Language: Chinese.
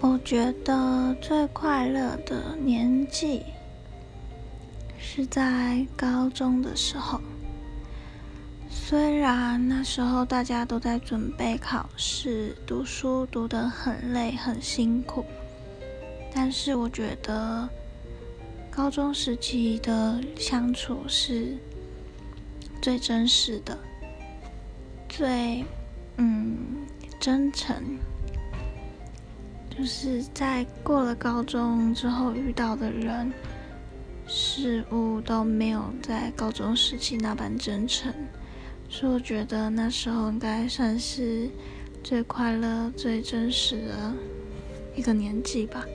我觉得最快乐的年纪是在高中的时候。虽然那时候大家都在准备考试，读书读得很累很辛苦，但是我觉得高中时期的相处是最真实的，最嗯真诚。就是在过了高中之后遇到的人事物都没有在高中时期那般真诚，所以我觉得那时候应该算是最快乐、最真实的一个年纪吧。